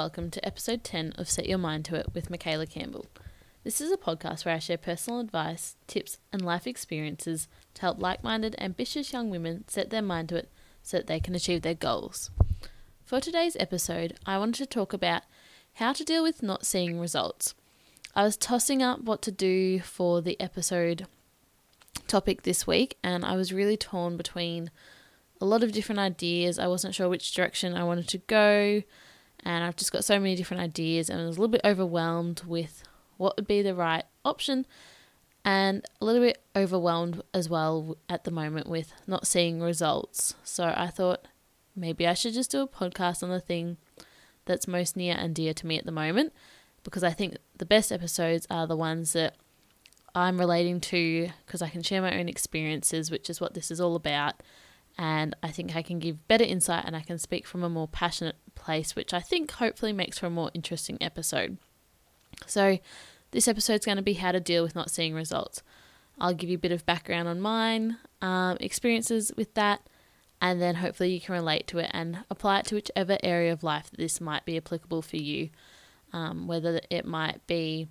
welcome to episode 10 of Set Your Mind to It with Michaela Campbell. This is a podcast where I share personal advice, tips, and life experiences to help like minded, ambitious young women set their mind to it so that they can achieve their goals. For today's episode, I wanted to talk about how to deal with not seeing results. I was tossing up what to do for the episode topic this week, and I was really torn between a lot of different ideas. I wasn't sure which direction I wanted to go, and I've just got so many different ideas, and I was a little bit overwhelmed with what would be the right option, and a little bit overwhelmed as well at the moment with not seeing results. So I thought maybe I should just do a podcast on the thing that's most near and dear to me at the moment because I think the best episodes are the ones that I'm relating to because I can share my own experiences, which is what this is all about. And I think I can give better insight and I can speak from a more passionate place, which I think hopefully makes for a more interesting episode. So, this episode is going to be how to deal with not seeing results. I'll give you a bit of background on mine, um, experiences with that, and then hopefully you can relate to it and apply it to whichever area of life that this might be applicable for you. Um, whether it might be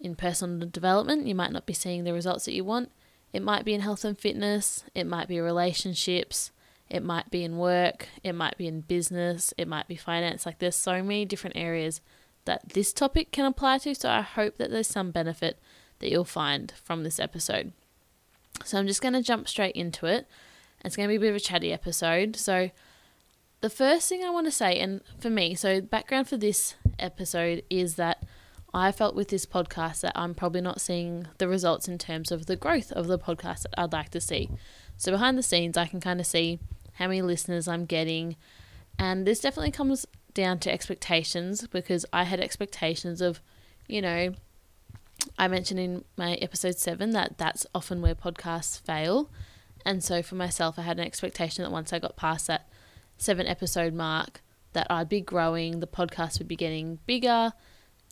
in personal development, you might not be seeing the results that you want. It might be in health and fitness, it might be relationships, it might be in work, it might be in business, it might be finance. Like there's so many different areas that this topic can apply to. So I hope that there's some benefit that you'll find from this episode. So I'm just going to jump straight into it. It's going to be a bit of a chatty episode. So the first thing I want to say, and for me, so background for this episode is that I felt with this podcast that I'm probably not seeing the results in terms of the growth of the podcast that I'd like to see. So behind the scenes, I can kind of see how many listeners I'm getting, and this definitely comes down to expectations because I had expectations of, you know, I mentioned in my episode seven that that's often where podcasts fail. And so for myself, I had an expectation that once I got past that seven episode mark, that I'd be growing, the podcast would be getting bigger,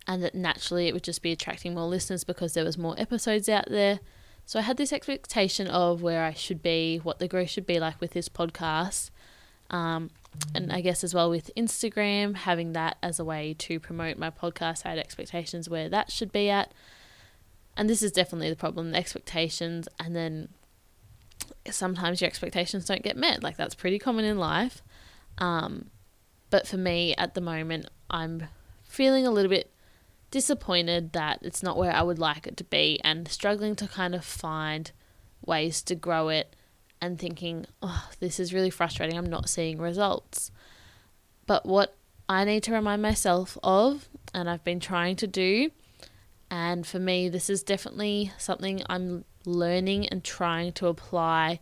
and that naturally it would just be attracting more listeners because there was more episodes out there. So I had this expectation of where I should be, what the growth should be like with this podcast. Um, and I guess as well with Instagram, having that as a way to promote my podcast, I had expectations where that should be at. And this is definitely the problem the expectations, and then sometimes your expectations don't get met. Like that's pretty common in life. Um, but for me at the moment, I'm feeling a little bit disappointed that it's not where I would like it to be and struggling to kind of find ways to grow it and thinking, oh, this is really frustrating. I'm not seeing results. But what I need to remind myself of, and I've been trying to do, and for me, this is definitely something I'm learning and trying to apply.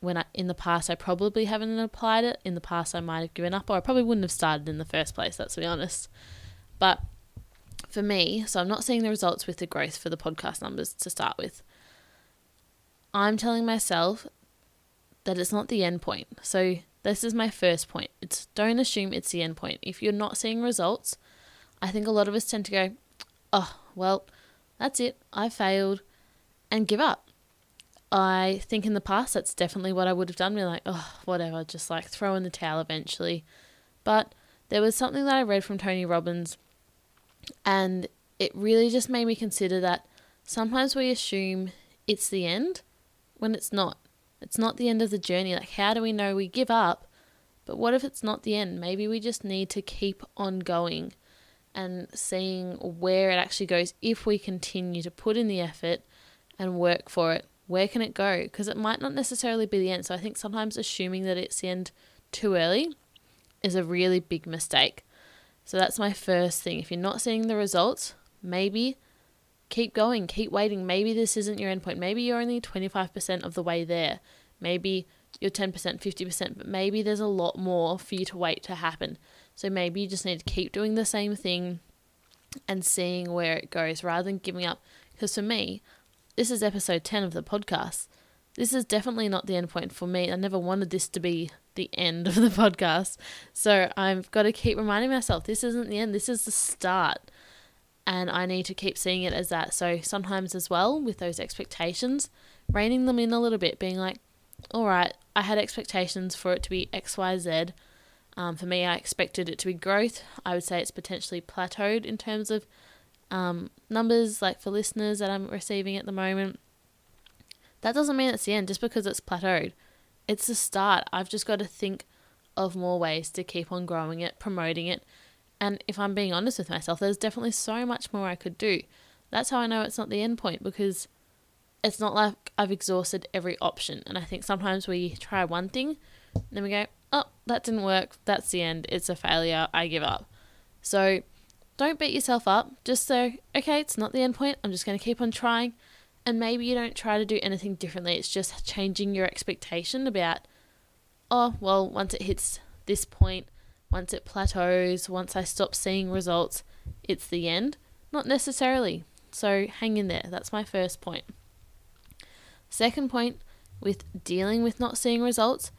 When I, in the past, I probably haven't applied it. In the past, I might have given up, or I probably wouldn't have started in the first place. Let's be honest. But for me, so I'm not seeing the results with the growth for the podcast numbers to start with. I'm telling myself that it's not the end point. So this is my first point. It's don't assume it's the end point. If you're not seeing results, I think a lot of us tend to go, "Oh, well, that's it. I failed." And give up. I think in the past that's definitely what I would have done. Be like, "Oh, whatever, just like throw in the towel eventually." But there was something that I read from Tony Robbins and it really just made me consider that sometimes we assume it's the end when it's not. It's not the end of the journey. Like, how do we know we give up? But what if it's not the end? Maybe we just need to keep on going and seeing where it actually goes if we continue to put in the effort and work for it. Where can it go? Because it might not necessarily be the end. So I think sometimes assuming that it's the end too early is a really big mistake. So that's my first thing. If you're not seeing the results, maybe keep going, keep waiting. Maybe this isn't your endpoint. Maybe you're only 25% of the way there. Maybe you're 10%, 50%, but maybe there's a lot more for you to wait to happen. So maybe you just need to keep doing the same thing and seeing where it goes rather than giving up. Because for me, this is episode 10 of the podcast. This is definitely not the end point for me. I never wanted this to be the end of the podcast. So I've got to keep reminding myself this isn't the end, this is the start. And I need to keep seeing it as that. So sometimes, as well, with those expectations, reining them in a little bit, being like, all right, I had expectations for it to be XYZ, Um, for me, I expected it to be growth. I would say it's potentially plateaued in terms of um, numbers, like for listeners that I'm receiving at the moment. That doesn't mean it's the end just because it's plateaued. It's the start. I've just got to think of more ways to keep on growing it, promoting it. And if I'm being honest with myself, there's definitely so much more I could do. That's how I know it's not the end point because it's not like I've exhausted every option. And I think sometimes we try one thing, then we go, oh, that didn't work. That's the end. It's a failure. I give up. So don't beat yourself up. Just say, okay, it's not the end point. I'm just going to keep on trying. And maybe you don't try to do anything differently. It's just changing your expectation about, oh, well, once it hits this point, once it plateaus, once I stop seeing results, it's the end. Not necessarily. So hang in there. That's my first point. Second point with dealing with not seeing results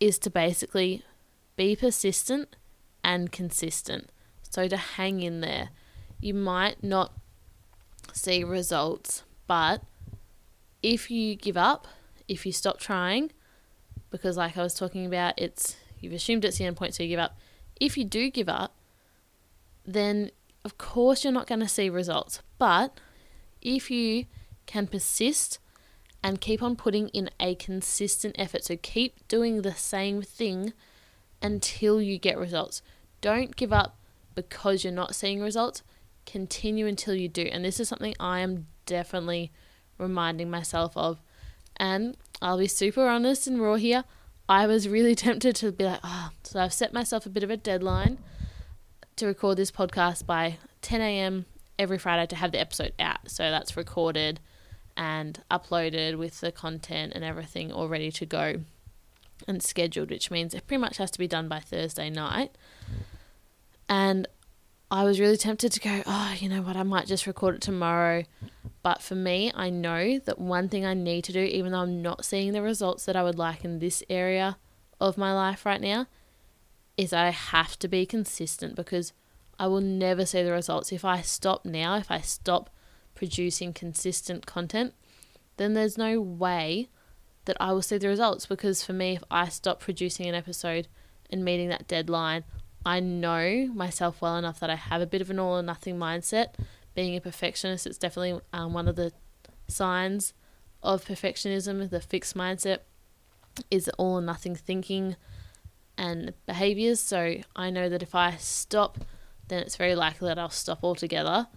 is to basically be persistent and consistent. So to hang in there. You might not see results but if you give up, if you stop trying, because like I was talking about, it's you've assumed it's the end point, so you give up. If you do give up, then of course you're not going to see results. But if you can persist and keep on putting in a consistent effort, so keep doing the same thing until you get results. Don't give up because you're not seeing results. Continue until you do. And this is something I am definitely reminding myself of. And I'll be super honest and raw here. I was really tempted to be like, oh, so I've set myself a bit of a deadline to record this podcast by 10 a.m. every Friday to have the episode out. So that's recorded and uploaded with the content and everything all ready to go and scheduled, which means it pretty much has to be done by Thursday night. And I was really tempted to go, oh, you know what, I might just record it tomorrow. But for me, I know that one thing I need to do, even though I'm not seeing the results that I would like in this area of my life right now, is I have to be consistent because I will never see the results. If I stop now, if I stop producing consistent content, then there's no way that I will see the results because for me, if I stop producing an episode and meeting that deadline, I know myself well enough that I have a bit of an all or nothing mindset. Being a perfectionist, it's definitely um, one of the signs of perfectionism, the fixed mindset, is all or nothing thinking and behaviors. So I know that if I stop, then it's very likely that I'll stop altogether.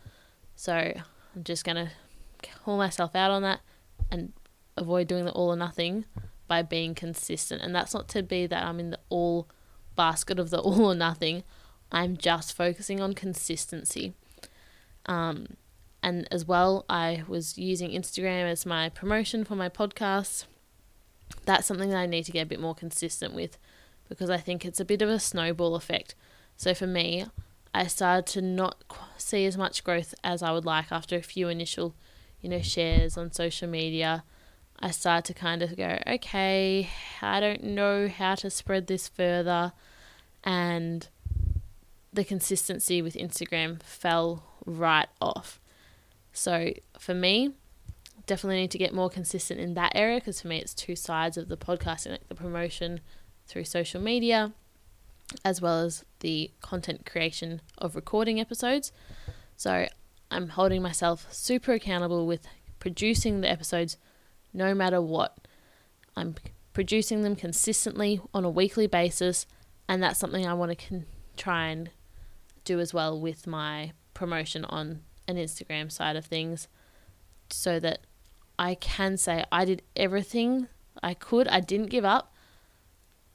So I'm just going to call myself out on that and avoid doing the all or nothing by being consistent. And that's not to be that I'm in the all basket of the all or nothing. I'm just focusing on consistency. Um, and as well, I was using Instagram as my promotion for my podcast. That's something that I need to get a bit more consistent with because I think it's a bit of a snowball effect. So for me, I started to not see as much growth as I would like after a few initial, you know, shares on social media. I started to kind of go, okay, I don't know how to spread this further. And the consistency with Instagram fell right off. So for me, definitely need to get more consistent in that area because for me, it's two sides of the podcasting, like the promotion through social media, as well as the content creation of recording episodes. So I'm holding myself super accountable with producing the episodes no matter what. I'm producing them consistently on a weekly basis, and that's something I want to con- try and do as well with my promotion on an Instagram side of things so that I can say I did everything I could. I didn't give up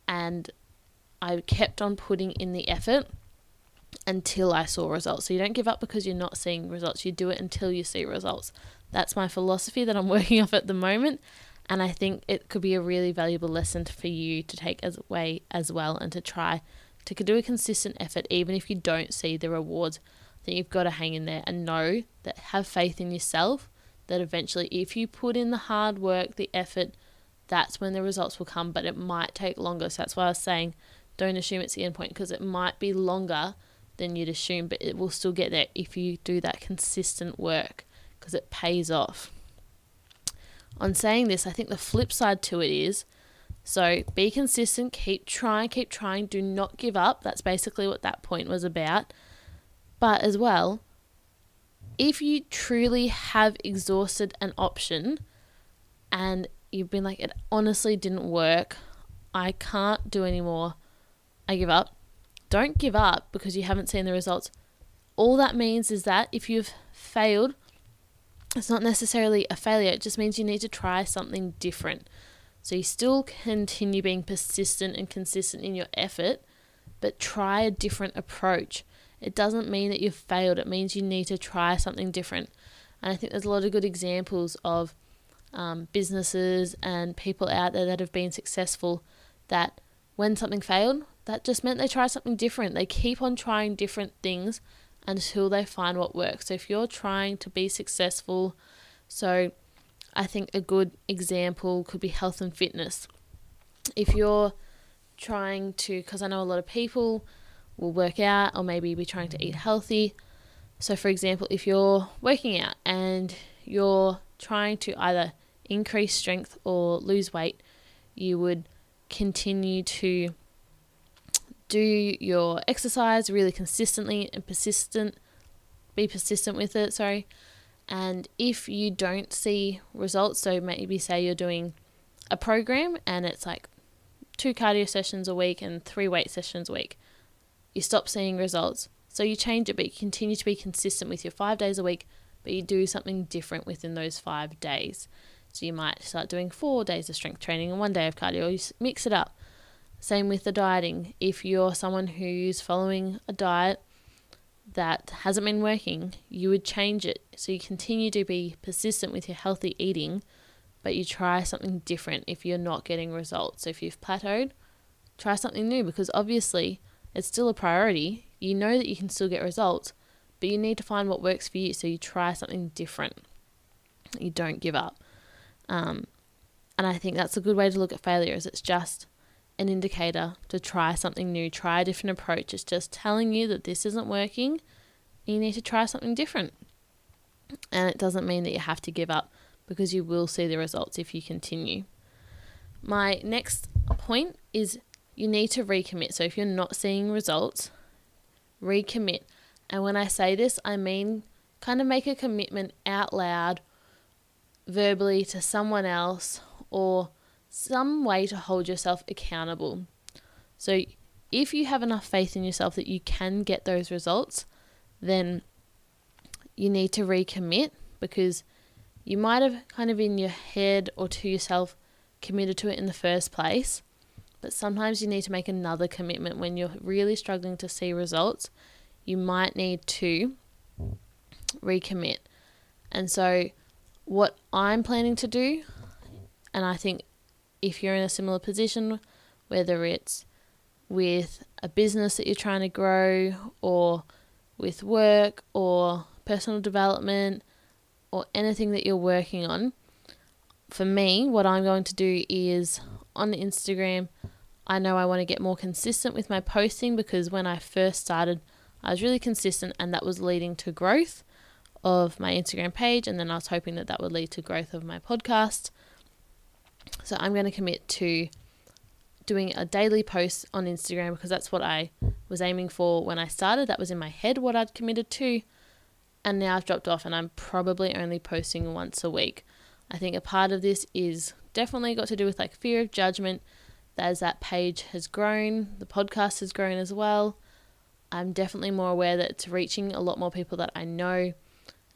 and I kept on putting in the effort until I saw results. So you don't give up because you're not seeing results. You do it until you see results. That's my philosophy that I'm working off at the moment. And I think it could be a really valuable lesson for you to take as way as well and to try to do a consistent effort even if you don't see the rewards. I think you've got to hang in there and know that have faith in yourself that eventually if you put in the hard work, the effort, that's when the results will come, but it might take longer. So that's why I was saying don't assume it's the end point because it might be longer than you'd assume, but it will still get there if you do that consistent work because it pays off. On saying this, I think the flip side to it is So be consistent, keep trying, keep trying, do not give up. That's basically what that point was about. But as well, if you truly have exhausted an option and you've been like, it honestly didn't work, I can't do anymore, I give up. Don't give up because you haven't seen the results. All that means is that if you've failed, it's not necessarily a failure, it just means you need to try something different. So you still continue being persistent and consistent in your effort, but try a different approach. It doesn't mean that you've failed, it means you need to try something different. And I think there's a lot of good examples of um, businesses and people out there that have been successful that when something failed, that just meant they tried something different. They keep on trying different things until they find what works. So if you're trying to be successful, so I think a good example could be health and fitness. If you're trying to, because I know a lot of people will work out or maybe be trying to eat healthy. So, for example, if you're working out and you're trying to either increase strength or lose weight, you would continue to do your exercise really consistently and persistent be persistent with it sorry and if you don't see results so maybe say you're doing a program and it's like two cardio sessions a week and three weight sessions a week you stop seeing results so you change it but you continue to be consistent with your five days a week but you do something different within those five days so you might start doing four days of strength training and one day of cardio. You mix it up. Same with the dieting. If you're someone who's following a diet that hasn't been working, you would change it. So you continue to be persistent with your healthy eating, but you try something different if you're not getting results. So if you've plateaued, try something new because obviously it's still a priority. You know that you can still get results, but you need to find what works for you. So you try something different. You don't give up. Um, and I think that's a good way to look at failure is it's just an indicator to try something new, try a different approach. It's just telling you that this isn't working. You need to try something different. And it doesn't mean that you have to give up because you will see the results if you continue. My next point is you need to recommit. So if you're not seeing results, recommit. And when I say this, I mean kind of make a commitment out loud verbally to someone else or some way to hold yourself accountable. So, if you have enough faith in yourself that you can get those results, then you need to recommit because you might have kind of in your head or to yourself committed to it in the first place. But sometimes you need to make another commitment when you're really struggling to see results. You might need to recommit. And so, what I'm planning to do, and I think if you're in a similar position, whether it's with a business that you're trying to grow, or with work, or personal development, or anything that you're working on, for me, what I'm going to do is on Instagram, I know I want to get more consistent with my posting because when I first started, I was really consistent and that was leading to growth of my Instagram page, and then I was hoping that that would lead to growth of my podcast. So I'm going to commit to doing a daily post on Instagram because that's what I was aiming for when I started. That was in my head what I'd committed to. And now I've dropped off and I'm probably only posting once a week. I think a part of this is definitely got to do with like fear of judgment. As that page has grown, the podcast has grown as well. I'm definitely more aware that it's reaching a lot more people that I know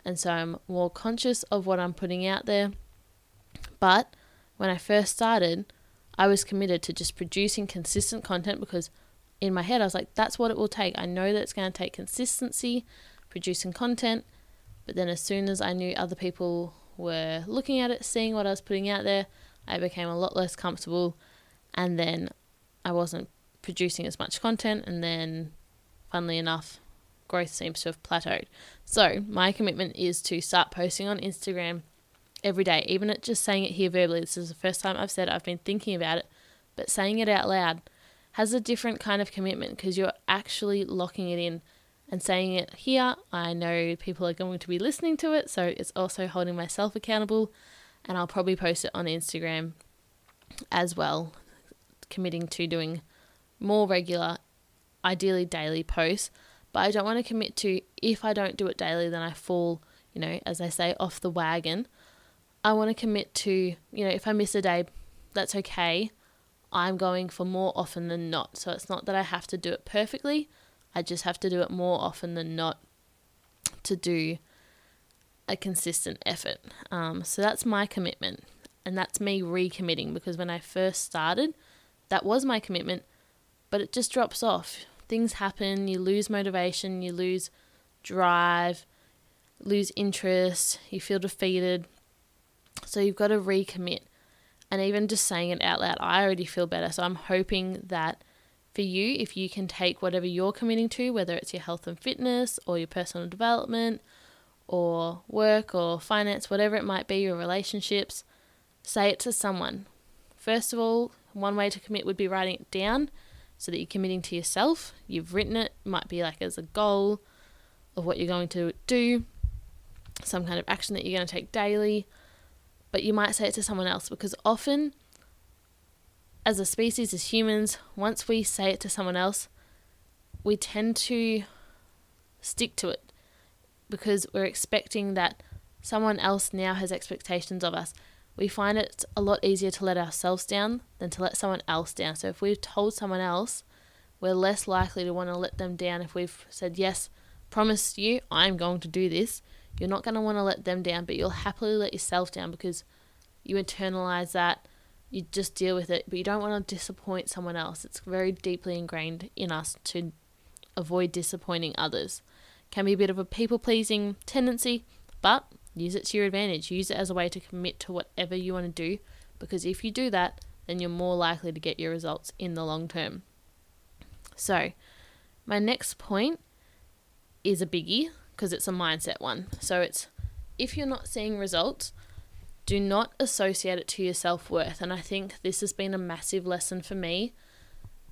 and so I'm more conscious of what I'm putting out there. But when I first started, I was committed to just producing consistent content because in my head I was like, that's what it will take. I know that it's going to take consistency, producing content. But then as soon as I knew other people were looking at it, seeing what I was putting out there, I became a lot less comfortable. And then I wasn't producing as much content. And then, funnily enough, growth seems to have plateaued. So, my commitment is to start posting on Instagram every day, even at just saying it here verbally. This is the first time I've said it, I've been thinking about it, but saying it out loud has a different kind of commitment because you're actually locking it in and saying it here. I know people are going to be listening to it, so it's also holding myself accountable, and I'll probably post it on Instagram as well committing to doing more regular, ideally daily posts. But I don't want to commit to if I don't do it daily, then I fall, you know, as I say, off the wagon. I want to commit to, you know, if I miss a day, that's okay. I'm going for more often than not. So it's not that I have to do it perfectly, I just have to do it more often than not to do a consistent effort. Um, so that's my commitment. And that's me recommitting because when I first started, that was my commitment, but it just drops off. Things happen, you lose motivation, you lose drive, lose interest, you feel defeated. So you've got to recommit. And even just saying it out loud, I already feel better. So I'm hoping that for you, if you can take whatever you're committing to, whether it's your health and fitness or your personal development or work or finance, whatever it might be, your relationships, say it to someone. First of all, one way to commit would be writing it down so that you're committing to yourself. You've written it, might be like as a goal of what you're going to do, some kind of action that you're going to take daily, but you might say it to someone else because often as a species, as humans, once we say it to someone else, we tend to stick to it because we're expecting that someone else now has expectations of us. We find it a lot easier to let ourselves down than to let someone else down. So if we've told someone else, we're less likely to want to let them down if we've said, Yes, promise you, I'm going to do this. You're not going to want to let them down, but you'll happily let yourself down because you internalize that you just deal with it, but you don't want to disappoint someone else. It's very deeply ingrained in us to avoid disappointing others. Can be a bit of a people pleasing tendency, but use it to your advantage. Use it as a way to commit to whatever you want to do because if you do that, then you're more likely to get your results in the long term. So, my next point is a biggie because it's a mindset one. So, it's if you're not seeing results, do not associate it to your self worth. And I think this has been a massive lesson for me.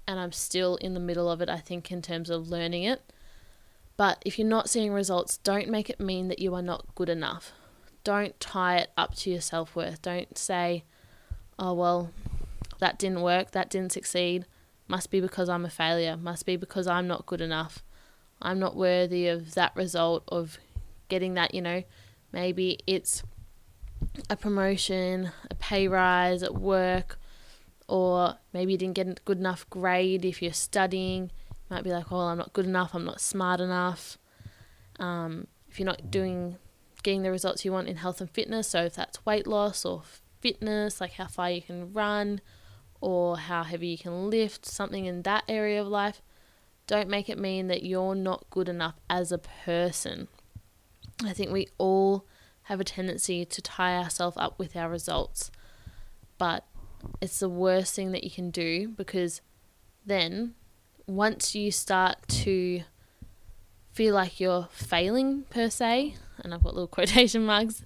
And I'm still in the middle of it, I think, in terms of learning it. But if you're not seeing results, don't make it mean that you are not good enough. Don't tie it up to your self worth. Don't say, oh, well, that didn't work, that didn't succeed. Must be because I'm a failure. Must be because I'm not good enough. I'm not worthy of that result, of getting that, you know. Maybe it's a promotion, a pay rise at work, or maybe you didn't get a good enough grade if you're studying. Might be like, oh, I'm not good enough, I'm not smart enough. Um, if you're not doing, getting the results you want in health and fitness, so if that's weight loss or fitness, like how far you can run or how heavy you can lift, something in that area of life, don't make it mean that you're not good enough as a person. I think we all have a tendency to tie ourselves up with our results. But it's the worst thing that you can do because then once you start to feel like you're failing per se, and I've got little quotation marks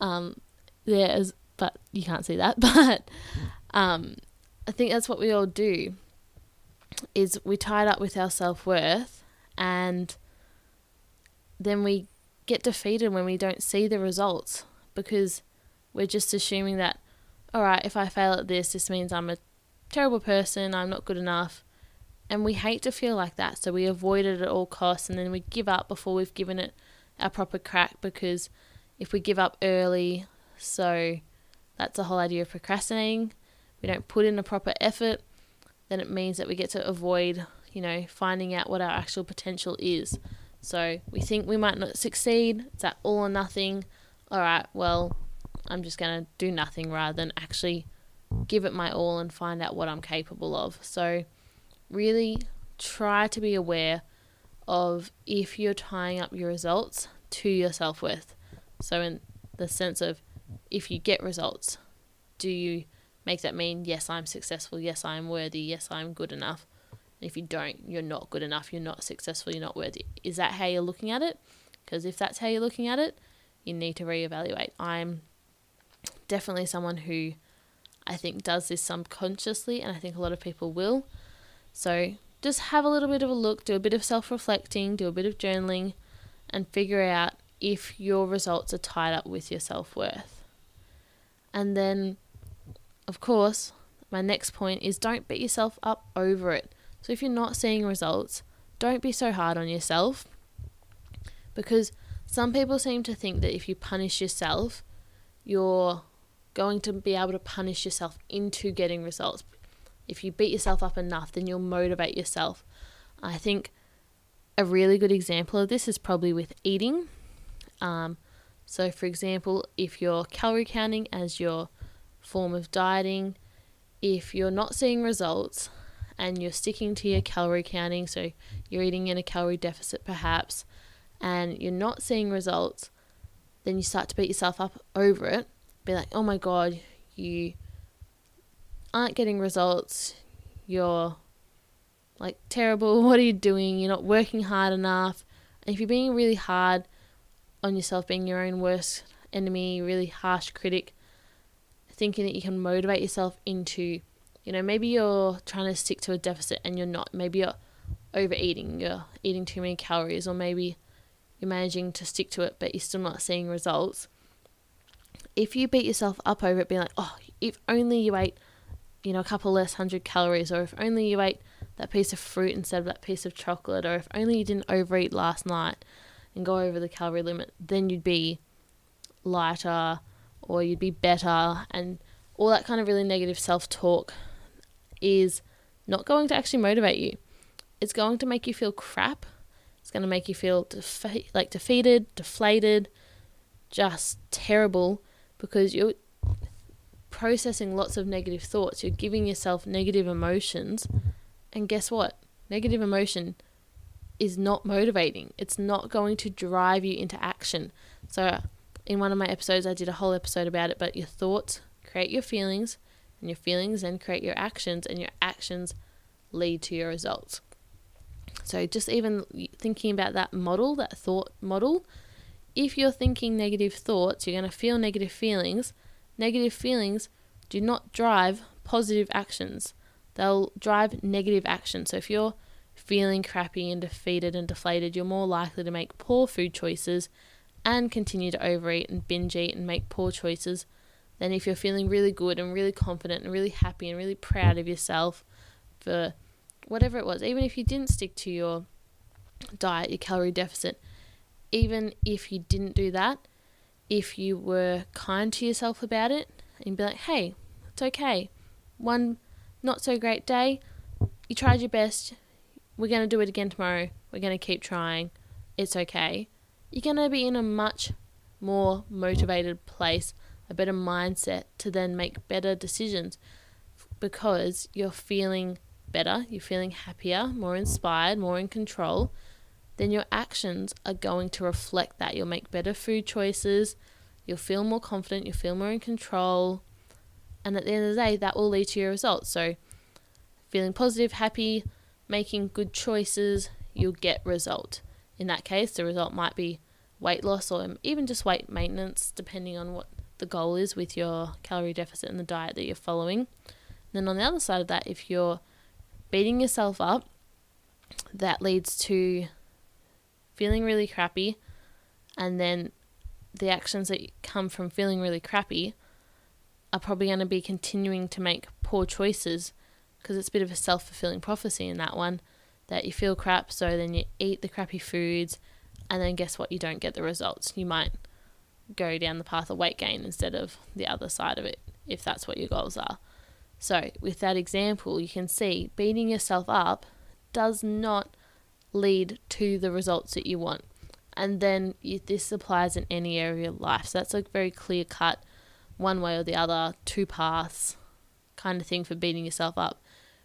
um, there, as, but you can't see that. But um, I think that's what we all do. Is we tie it up with our self worth, and then we get defeated when we don't see the results because we're just assuming that, all right, if I fail at this, this means I'm a terrible person, I'm not good enough. And we hate to feel like that, so we avoid it at all costs and then we give up before we've given it our proper crack because if we give up early, so that's the whole idea of procrastinating, we don't put in a proper effort, then it means that we get to avoid, you know, finding out what our actual potential is. So we think we might not succeed. It's that all or nothing. All right, well, I'm just going to do nothing rather than actually give it my all and find out what I'm capable of. So really try to be aware of if you're tying up your results to your self worth. So, in the sense of if you get results, do you make that mean, yes, I'm successful, yes, I'm worthy, yes, I'm good enough? if you don't, you're not good enough, you're not successful, you're not worthy. Is that how you're looking at it? Because if that's how you're looking at it, you need to reevaluate. I'm definitely someone who I think does this subconsciously, and I think a lot of people will. So just have a little bit of a look, do a bit of self reflecting, do a bit of journaling, and figure out if your results are tied up with your self worth. And then, of course, my next point is don't beat yourself up over it. So if you're not seeing results, don't be so hard on yourself because some people seem to think that if you punish yourself, you're going to be able to punish yourself into getting results. If you beat yourself up enough, then you'll motivate yourself. I think a really good example of this is probably with eating. Um, so, for example, if you're calorie counting as your form of dieting, if you're not seeing results and you're sticking to your calorie counting, so you're eating in a calorie deficit perhaps, and you're not seeing results, then you start to beat yourself up over it. Be like, oh my God, you aren't getting results. You're like terrible. What are you doing? You're not working hard enough. And if you're being really hard on yourself, being your own worst enemy, really harsh critic, thinking that you can motivate yourself into, you know, maybe you're trying to stick to a deficit and you're not. Maybe you're overeating, you're eating too many calories, or maybe you're managing to stick to it, but you're still not seeing results. If you beat yourself up over it, being like, oh, if only you ate, you know, a couple less hundred calories, or if only you ate that piece of fruit instead of that piece of chocolate, or if only you didn't overeat last night and go over the calorie limit, then you'd be lighter or you'd be better, and all that kind of really negative self talk is not going to actually motivate you. It's going to make you feel crap it's going to make you feel defe- like defeated, deflated, just terrible because you're processing lots of negative thoughts. You're giving yourself negative emotions. And guess what? Negative emotion is not motivating. It's not going to drive you into action. So, in one of my episodes, I did a whole episode about it, but your thoughts create your feelings, and your feelings then create your actions, and your actions lead to your results. So just even thinking about that model, that thought model, if you're thinking negative thoughts, you're going to feel negative feelings. Negative feelings do not drive positive actions. They'll drive negative action. So if you're feeling crappy and defeated and deflated, you're more likely to make poor food choices and continue to overeat and binge eat and make poor choices than if you're feeling really good and really confident and really happy and really proud of yourself for whatever it was, even if you didn't stick to your diet, your calorie deficit, even if you didn't do that, if you were kind to yourself about it and be like, hey, it's okay. One not so great day, you tried your best. We're going to do it again tomorrow. We're going to keep trying. It's okay. You're going to be in a much more motivated place, a better mindset to then make better decisions because you're feeling better, you're feeling happier, more inspired, more in control, then your actions are going to reflect that. You'll make better food choices, you'll feel more confident, you'll feel more in control, and at the end of the day, that will lead to your results. So, feeling positive, happy, making good choices, you'll get result. In that case, the result might be weight loss or even just weight maintenance, depending on what the goal is with your calorie deficit and the diet that you're following. And then on the other side of that, if you're beating yourself up, that leads to feeling really crappy, and then the actions that come from feeling really crappy are probably going to be continuing to make poor choices because it's a bit of a self fulfilling prophecy in that one that you feel crap, so then you eat the crappy foods, and then guess what? You don't get the results. You might go down the path of weight gain instead of the other side of it if that's what your goals are. So, with that example, you can see beating yourself up does not lead to the results that you want. And then this applies in any area of life. So, that's a very clear cut, one way or the other, two paths kind of thing for beating yourself up.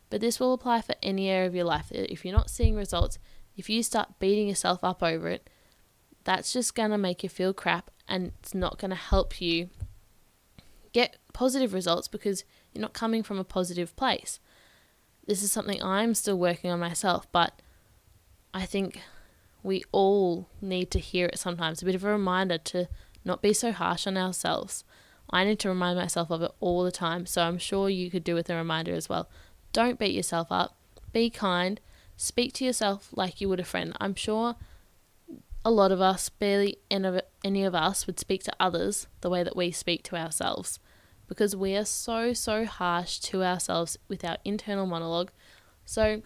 But this will apply for any area of your life. If you're not seeing results, if you start beating yourself up over it, that's just going to make you feel crap and it's not going to help you get positive results because you're not coming from a positive place. This is something I'm still working on myself, but I think we all need to hear it sometimes. A bit of a reminder to not be so harsh on ourselves. I need to remind myself of it all the time, so I'm sure you could do with a reminder as well. Don't beat yourself up. Be kind. Speak to yourself like you would a friend. I'm sure a lot of us, barely any of us, would speak to others the way that we speak to ourselves because we are so, so harsh to ourselves with our internal monologue. So,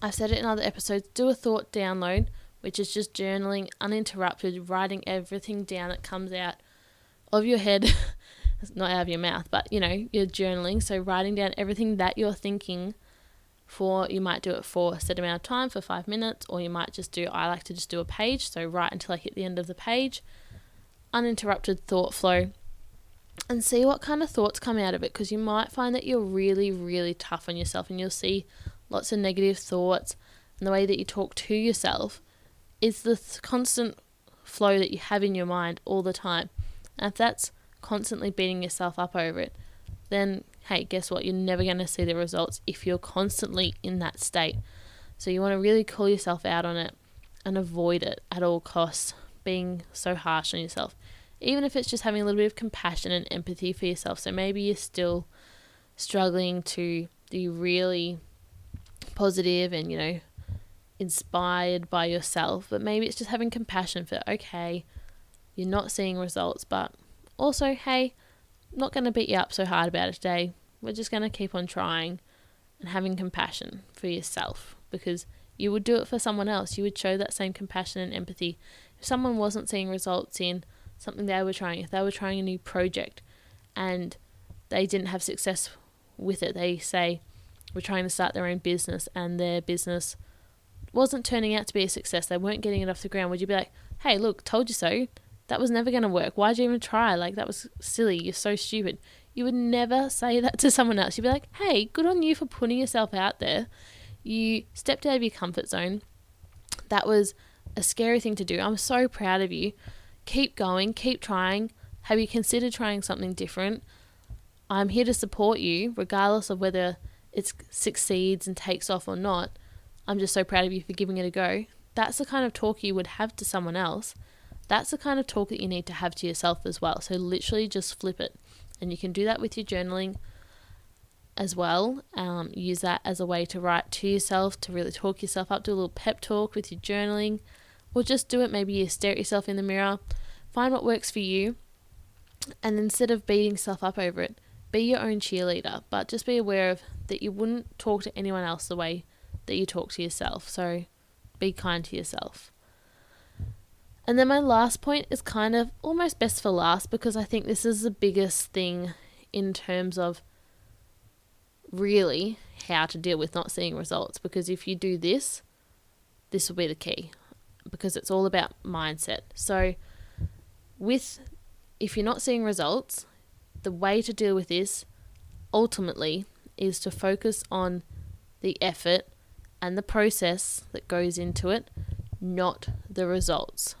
I've said it in other episodes do a thought download, which is just journaling uninterrupted, writing everything down that comes out of your head, not out of your mouth, but you know, you're journaling. So, writing down everything that you're thinking for you might do it for a set amount of time for five minutes, or you might just do I like to just do a page, so write until I hit the end of the page, uninterrupted thought flow, and see what kind of thoughts come out of it because you might find that you're really, really tough on yourself and you'll see lots of negative thoughts and the way that you talk to yourself is the th- constant flow that you have in your mind all the time. And if that's constantly beating yourself up over it, then hey, guess what? You're never going to see the results if you're constantly in that state. So you want to really call yourself out on it and avoid it at all costs, being so harsh on yourself. Even if it's just having a little bit of compassion and empathy for yourself. So maybe you're still struggling to be really positive and, you know, inspired by yourself, but maybe it's just having compassion for, okay, you're not seeing results, but also, hey, I'm not going to beat you up so hard about it today. We're just going to keep on trying and having compassion for yourself because you would do it for someone else. You would show that same compassion and empathy. If someone wasn't seeing results in something they were trying, if they were trying a new project and they didn't have success with it, they say, were trying to start their own business and their business wasn't turning out to be a success, they weren't getting it off the ground, would you be like, hey, look, told you so? that was never going to work. Why'd you even try? Like, that was silly. You're so stupid. You would never say that to someone else. You'd be like, hey, good on you for putting yourself out there. You stepped out of your comfort zone. That was a scary thing to do. I'm so proud of you. Keep going, keep trying. Have you considered trying something different? I'm here to support you, regardless of whether it succeeds and takes off or not. I'm just so proud of you for giving it a go. That's the kind of talk you would have to someone else that's the kind of talk that you need to have to yourself as well. So literally just flip it. And you can do that with your journaling as well. Um, use that as a way to write to yourself, to really talk yourself up, do a little pep talk with your journaling, or just do it. Maybe you stare at yourself in the mirror, find what works for you, and instead of beating yourself up over it, be your own cheerleader. But just be aware of that you wouldn't talk to anyone else the way that you talk to yourself. So be kind to yourself. And then my last point is kind of almost best for last because I think this is the biggest thing in terms of really how to deal with not seeing results. Because if you do this, this will be the key because it's all about mindset. So, with if you're not seeing results, the way to deal with this ultimately is to focus on the effort and the process that goes into it, not the results.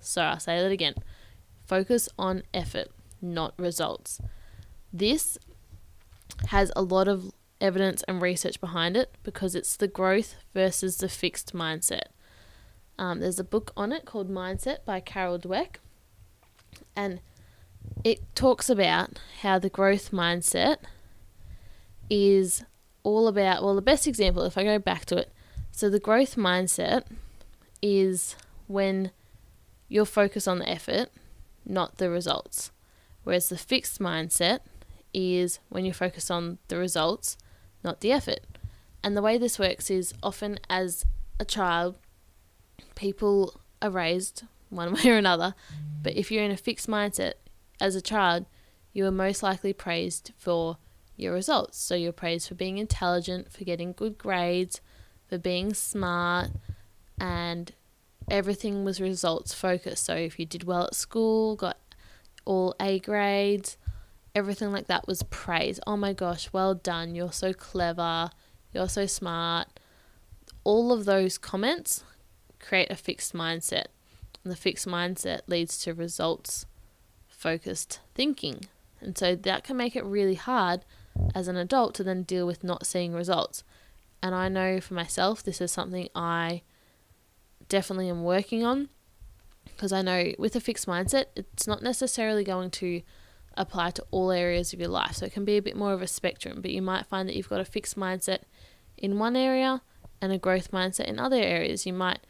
So I'll say that again. Focus on effort, not results. This has a lot of evidence and research behind it because it's the growth versus the fixed mindset. Um, there's a book on it called Mindset by Carol Dweck, and it talks about how the growth mindset is all about. Well, the best example, if I go back to it, so the growth mindset is when you'll focus on the effort, not the results. Whereas the fixed mindset is when you focus on the results, not the effort. And the way this works is often as a child, people are raised one way or another, but if you're in a fixed mindset as a child, you were most likely praised for your results. So you're praised for being intelligent, for getting good grades, for being smart, and everything was results focused. So if you did well at school, got all A grades, everything like that was praise. Oh my gosh, well done. You're so clever. You're so smart. All of those comments create a fixed mindset. And the fixed mindset leads to results focused thinking. And so that can make it really hard as an adult to then deal with not seeing results. And I know for myself, this is something I definitely am working on because I know with a fixed mindset, it's not necessarily going to apply to all areas of your life. So it can be a bit more of a spectrum, but you might find that you've got a fixed mindset in one area and a growth mindset in other areas. You might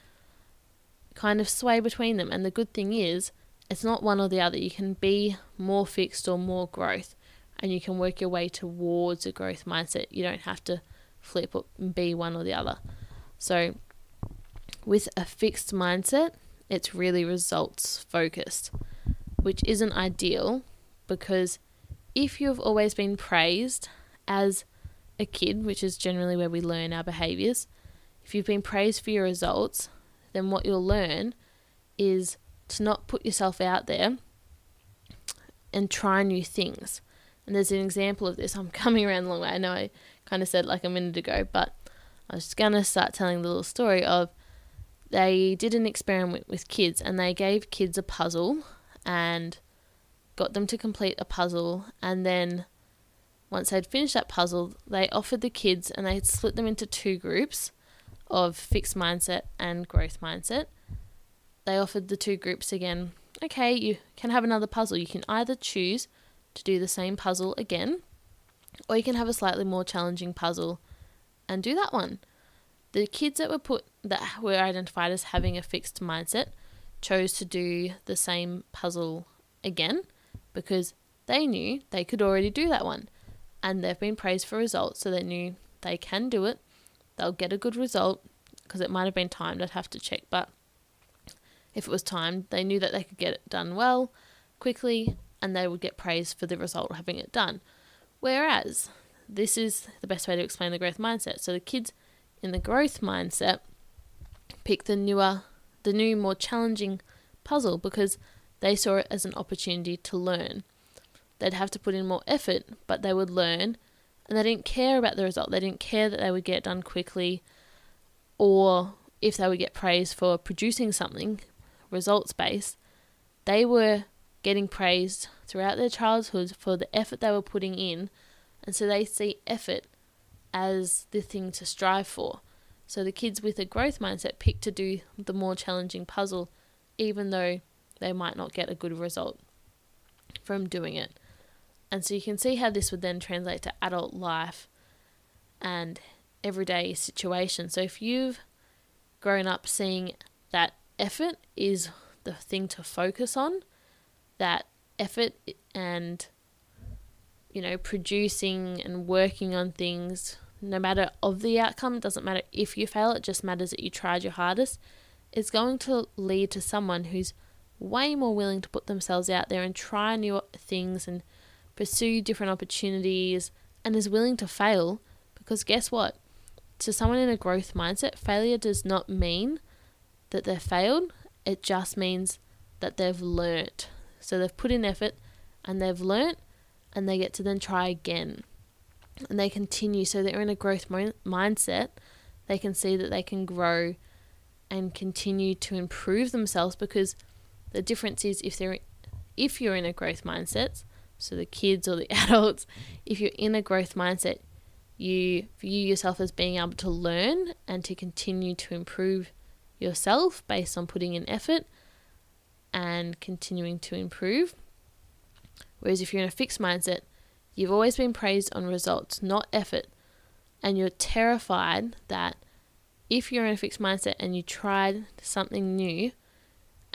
kind of sway between them. And the good thing is, It's not one or the other. You can be more fixed or more growth, and you can work your way towards a growth mindset. You don't have to flip and be one or the other. So, with a fixed mindset, it's really results focused, which isn't ideal because if you've always been praised as a kid, which is generally where we learn our behaviors, if you've been praised for your results, then what you'll learn is to not put yourself out there and try new things. And there's an example of this. I'm coming around the long way. I know I kind of said like a minute ago, but I was just going to start telling the little story of they did an experiment with kids and they gave kids a puzzle and got them to complete a puzzle and then once they'd finished that puzzle they offered the kids and they had split them into two groups of fixed mindset and growth mindset they offered the two groups again. Okay you can have another puzzle. You can either choose to do the same puzzle again or you can have a slightly more challenging puzzle and do that one. The kids that were put that were identified as having a fixed mindset chose to do the same puzzle again because they knew they could already do that one. And they've been praised for results so they knew they can do it. They'll get a good result because it might have been timed. I'd have to check but if it was timed they knew that they could get it done well quickly and they would get praised for the result of having it done whereas this is the best way to explain the growth mindset so the kids in the growth mindset pick the newer, the new, more challenging puzzle because they saw it as an opportunity to learn. They'd have to put in more effort, but they would learn, and they didn't care about the result. They didn't care that they would get done quickly or if they would get praised for producing something results based. They were getting praised throughout their childhood for the effort they were putting in, and so they see effort as the thing to strive for. So the kids with a growth mindset pick to do the more challenging puzzle, even though they might not get a good result from doing it. And so you can see how this would then translate to adult life and everyday situations. So if you've grown up seeing that effort is the thing to focus on, that effort and you know producing and working on things no matter of the outcome, doesn't matter if you fail, it just matters that you tried your hardest, it's going to lead to someone who's way more willing to put themselves out there and try new things and pursue different opportunities and is willing to fail because guess what? To someone in a growth mindset, failure does not mean that they've failed, it just means that they've learnt. So they've put in effort and they've learnt and they get to then try again and they continue so they're in a growth mo- mindset they can see that they can grow and continue to improve themselves because the difference is if they're if you're in a growth mindset so the kids or the adults if you're in a growth mindset you view yourself as being able to learn and to continue to improve yourself based on putting in effort and continuing to improve whereas if you're in a fixed mindset You've always been praised on results, not effort. And you're terrified that if you're in a fixed mindset and you tried something new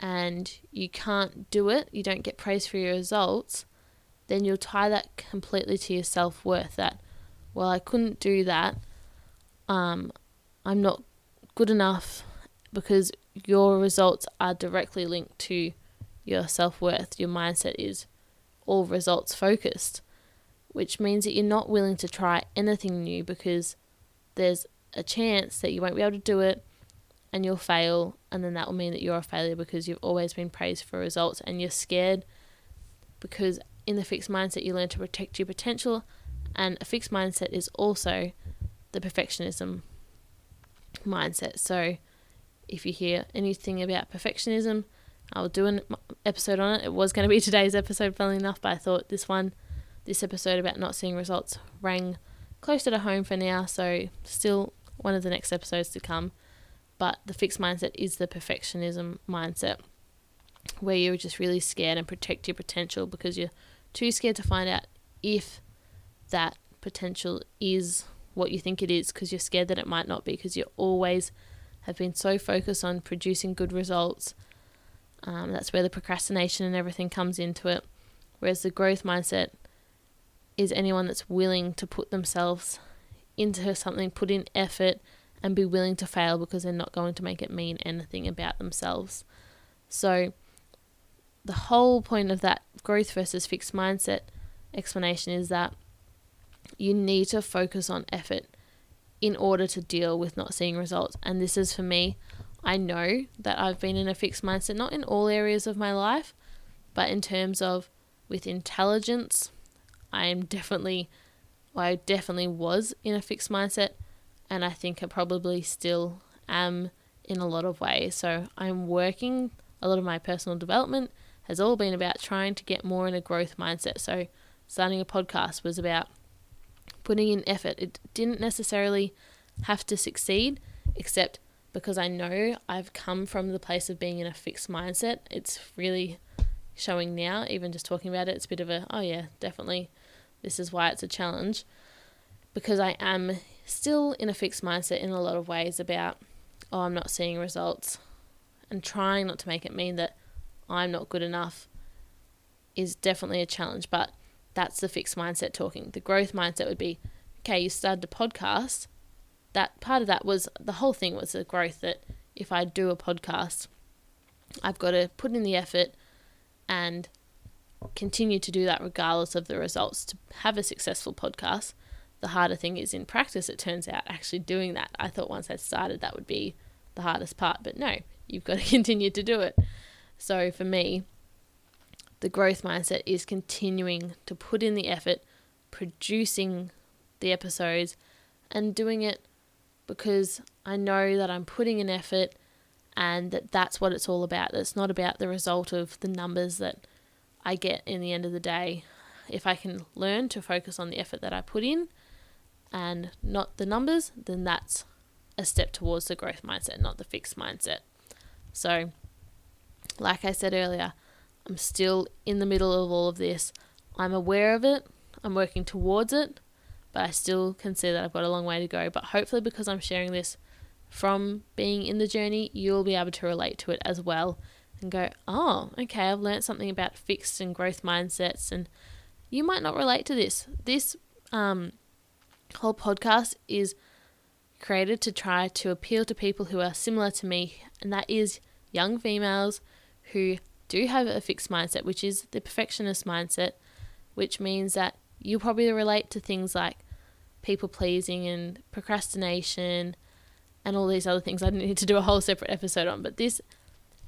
and you can't do it, you don't get praised for your results, then you'll tie that completely to your self worth that, well, I couldn't do that. Um, I'm not good enough because your results are directly linked to your self worth. Your mindset is all results focused which means that you're not willing to try anything new because there's a chance that you won't be able to do it and you'll fail, and then that will mean that you're a failure because you've always been praised for results and you're scared because in the fixed mindset you learn to protect your potential, and a fixed mindset is also the perfectionism mindset. So, if you hear anything about perfectionism, I'll do an episode on it. It was going to be today's episode, funnily enough, but I thought this one this episode about not seeing results rang closer to home for now, so still one of the next episodes to come. But the fixed mindset is the perfectionism mindset where you're just really scared and protect your potential because you're too scared to find out if that potential is what you think it is because you're scared that it might not be because you're always have been so focused on producing good results Um, that's where the procrastination and everything comes into it. Whereas the growth mindset is anyone that's willing to put themselves into something, put in effort, and be willing to fail because they're not going to make it mean anything about themselves. So, the whole point of that growth versus fixed mindset explanation is that you need to focus on effort in order to deal with not seeing results. And this is for me, I know that I've been in a fixed mindset, not in all areas of my life, but in terms of with intelligence, I am definitely, well, I definitely was in a fixed mindset, and I think I probably still am in a lot of ways. So I'm working, a lot of my personal development has all been about trying to get more in a growth mindset. So starting a podcast was about putting in effort. It didn't necessarily have to succeed, except because I know I've come from the place of being in a fixed mindset. It's really showing now, even just talking about it, it's a bit of a, oh yeah, definitely, this is why it's a challenge. Because I am still in a fixed mindset in a lot of ways about, oh, I'm not seeing results, and trying not to make it mean that I'm not good enough is definitely a challenge. But that's the fixed mindset talking. The growth mindset would be, okay, you started a podcast. That part of that was the whole thing was the growth that if I do a podcast, I've got to put in the effort and continue to do that regardless of the results to have a successful podcast. The harder thing is in practice, it turns out actually doing that. I thought once I started that would be the hardest part, but no, you've got to continue to do it. So for me, the growth mindset is continuing to put in the effort, producing the episodes, and doing it because I know that I'm putting in effort and that that's what it's all about. It's not about the result of the numbers that I get in the end of the day. If I can learn to focus on the effort that I put in and not the numbers, then that's a step towards the growth mindset, not the fixed mindset. So, like I said earlier, I'm still in the middle of all of this. I'm aware of it, I'm working towards it, but I still can see that I've got a long way to go. But hopefully, because I'm sharing this from being in the journey, you'll be able to relate to it as well and go, oh, okay, I've learned something about fixed and growth mindsets, and you might not relate to this. This um, whole podcast is created to try to appeal to people who are similar to me, and that is young females who do have a fixed mindset, which is the perfectionist mindset, which means that you probably relate to things like people pleasing and procrastination and all these other things I need to do a whole separate episode on. But this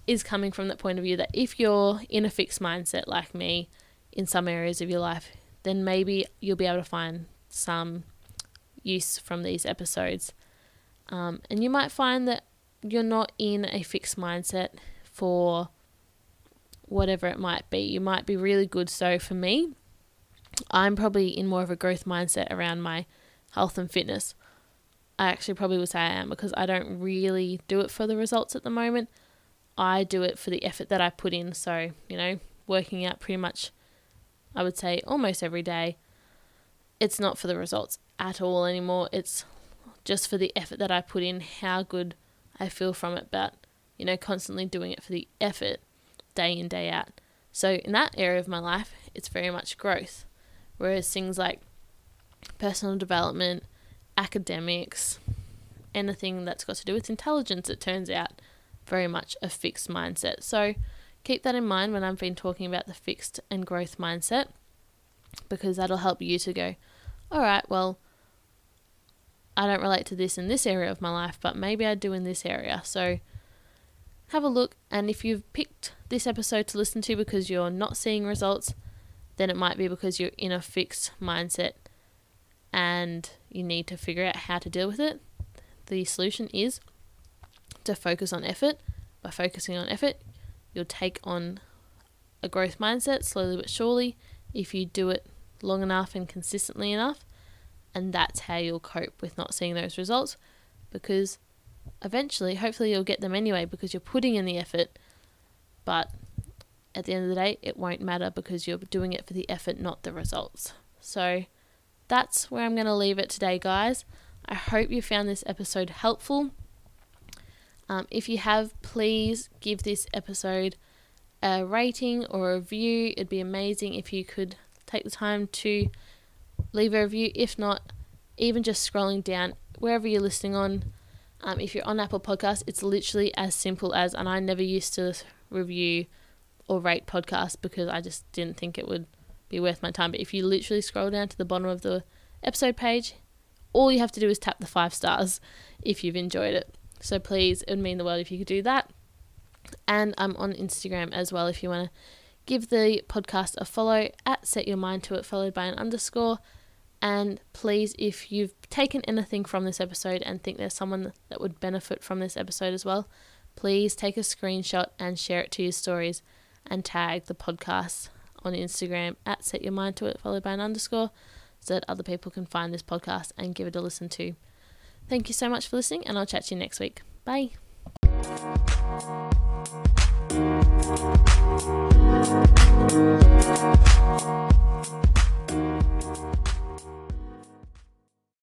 is coming from that point of view that if you're in a fixed mindset like me in some areas of your life, then maybe you'll be able to find some use from these episodes. Um, and you might find that you're not in a fixed mindset for whatever it might be. You might be really good. So for me, I'm probably in more of a growth mindset around my health and fitness. I actually probably would say I am because I don't really do it for the results at the moment. I do it for the effort that I put in. So, you know, working out pretty much, I would say almost every day. It's not for the results at all anymore. It's just for the effort that I put in, how good I feel from it. But, you know, constantly doing it for the effort day in, day out. So, in that area of my life, it's very much growth. Whereas things like personal development, academics, anything that's got to do with intelligence, it turns out very much a fixed mindset. So keep that in mind when I've been talking about the fixed and growth mindset because that'll help you to go, all right, well, I don't relate to this in this area of my life, but maybe I do in this area. So have a look, and if you've picked this episode to listen to because you're not seeing results, then it might be because you're in a fixed mindset and you need to figure out how to deal with it. The solution is to focus on effort. By focusing on effort, you'll take on a growth mindset slowly but surely if you do it long enough and consistently enough. And that's how you'll cope with not seeing those results because eventually, hopefully, you'll get them anyway because you're putting in the effort. But at the end of the day, it won't matter because you're doing it for the effort, not the results. So, that's where I'm going to leave it today, guys. I hope you found this episode helpful. Um, if you have, please give this episode a rating or a review. It'd be amazing if you could take the time to leave a review. If not, even just scrolling down wherever you're listening on. Um, if you're on Apple Podcasts, it's literally as simple as, and I never used to review or rate podcasts because I just didn't think it would be worth my time. But if you literally scroll down to the bottom of the episode page, all you have to do is tap the five stars if you've enjoyed it. So please, it would mean the world if you could do that. And I'm on Instagram as well if you want to give the podcast a follow at Set Your Mind to It, followed by an underscore. And please, if you've taken anything from this episode and think there's someone that would benefit from this episode as well, please take a screenshot and share it to your stories and tag the podcast on Instagram at Set Your Mind to It, followed by an underscore, so that other people can find this podcast and give it a listen too. Thank you so much for listening, and I'll chat to you next week. Bye.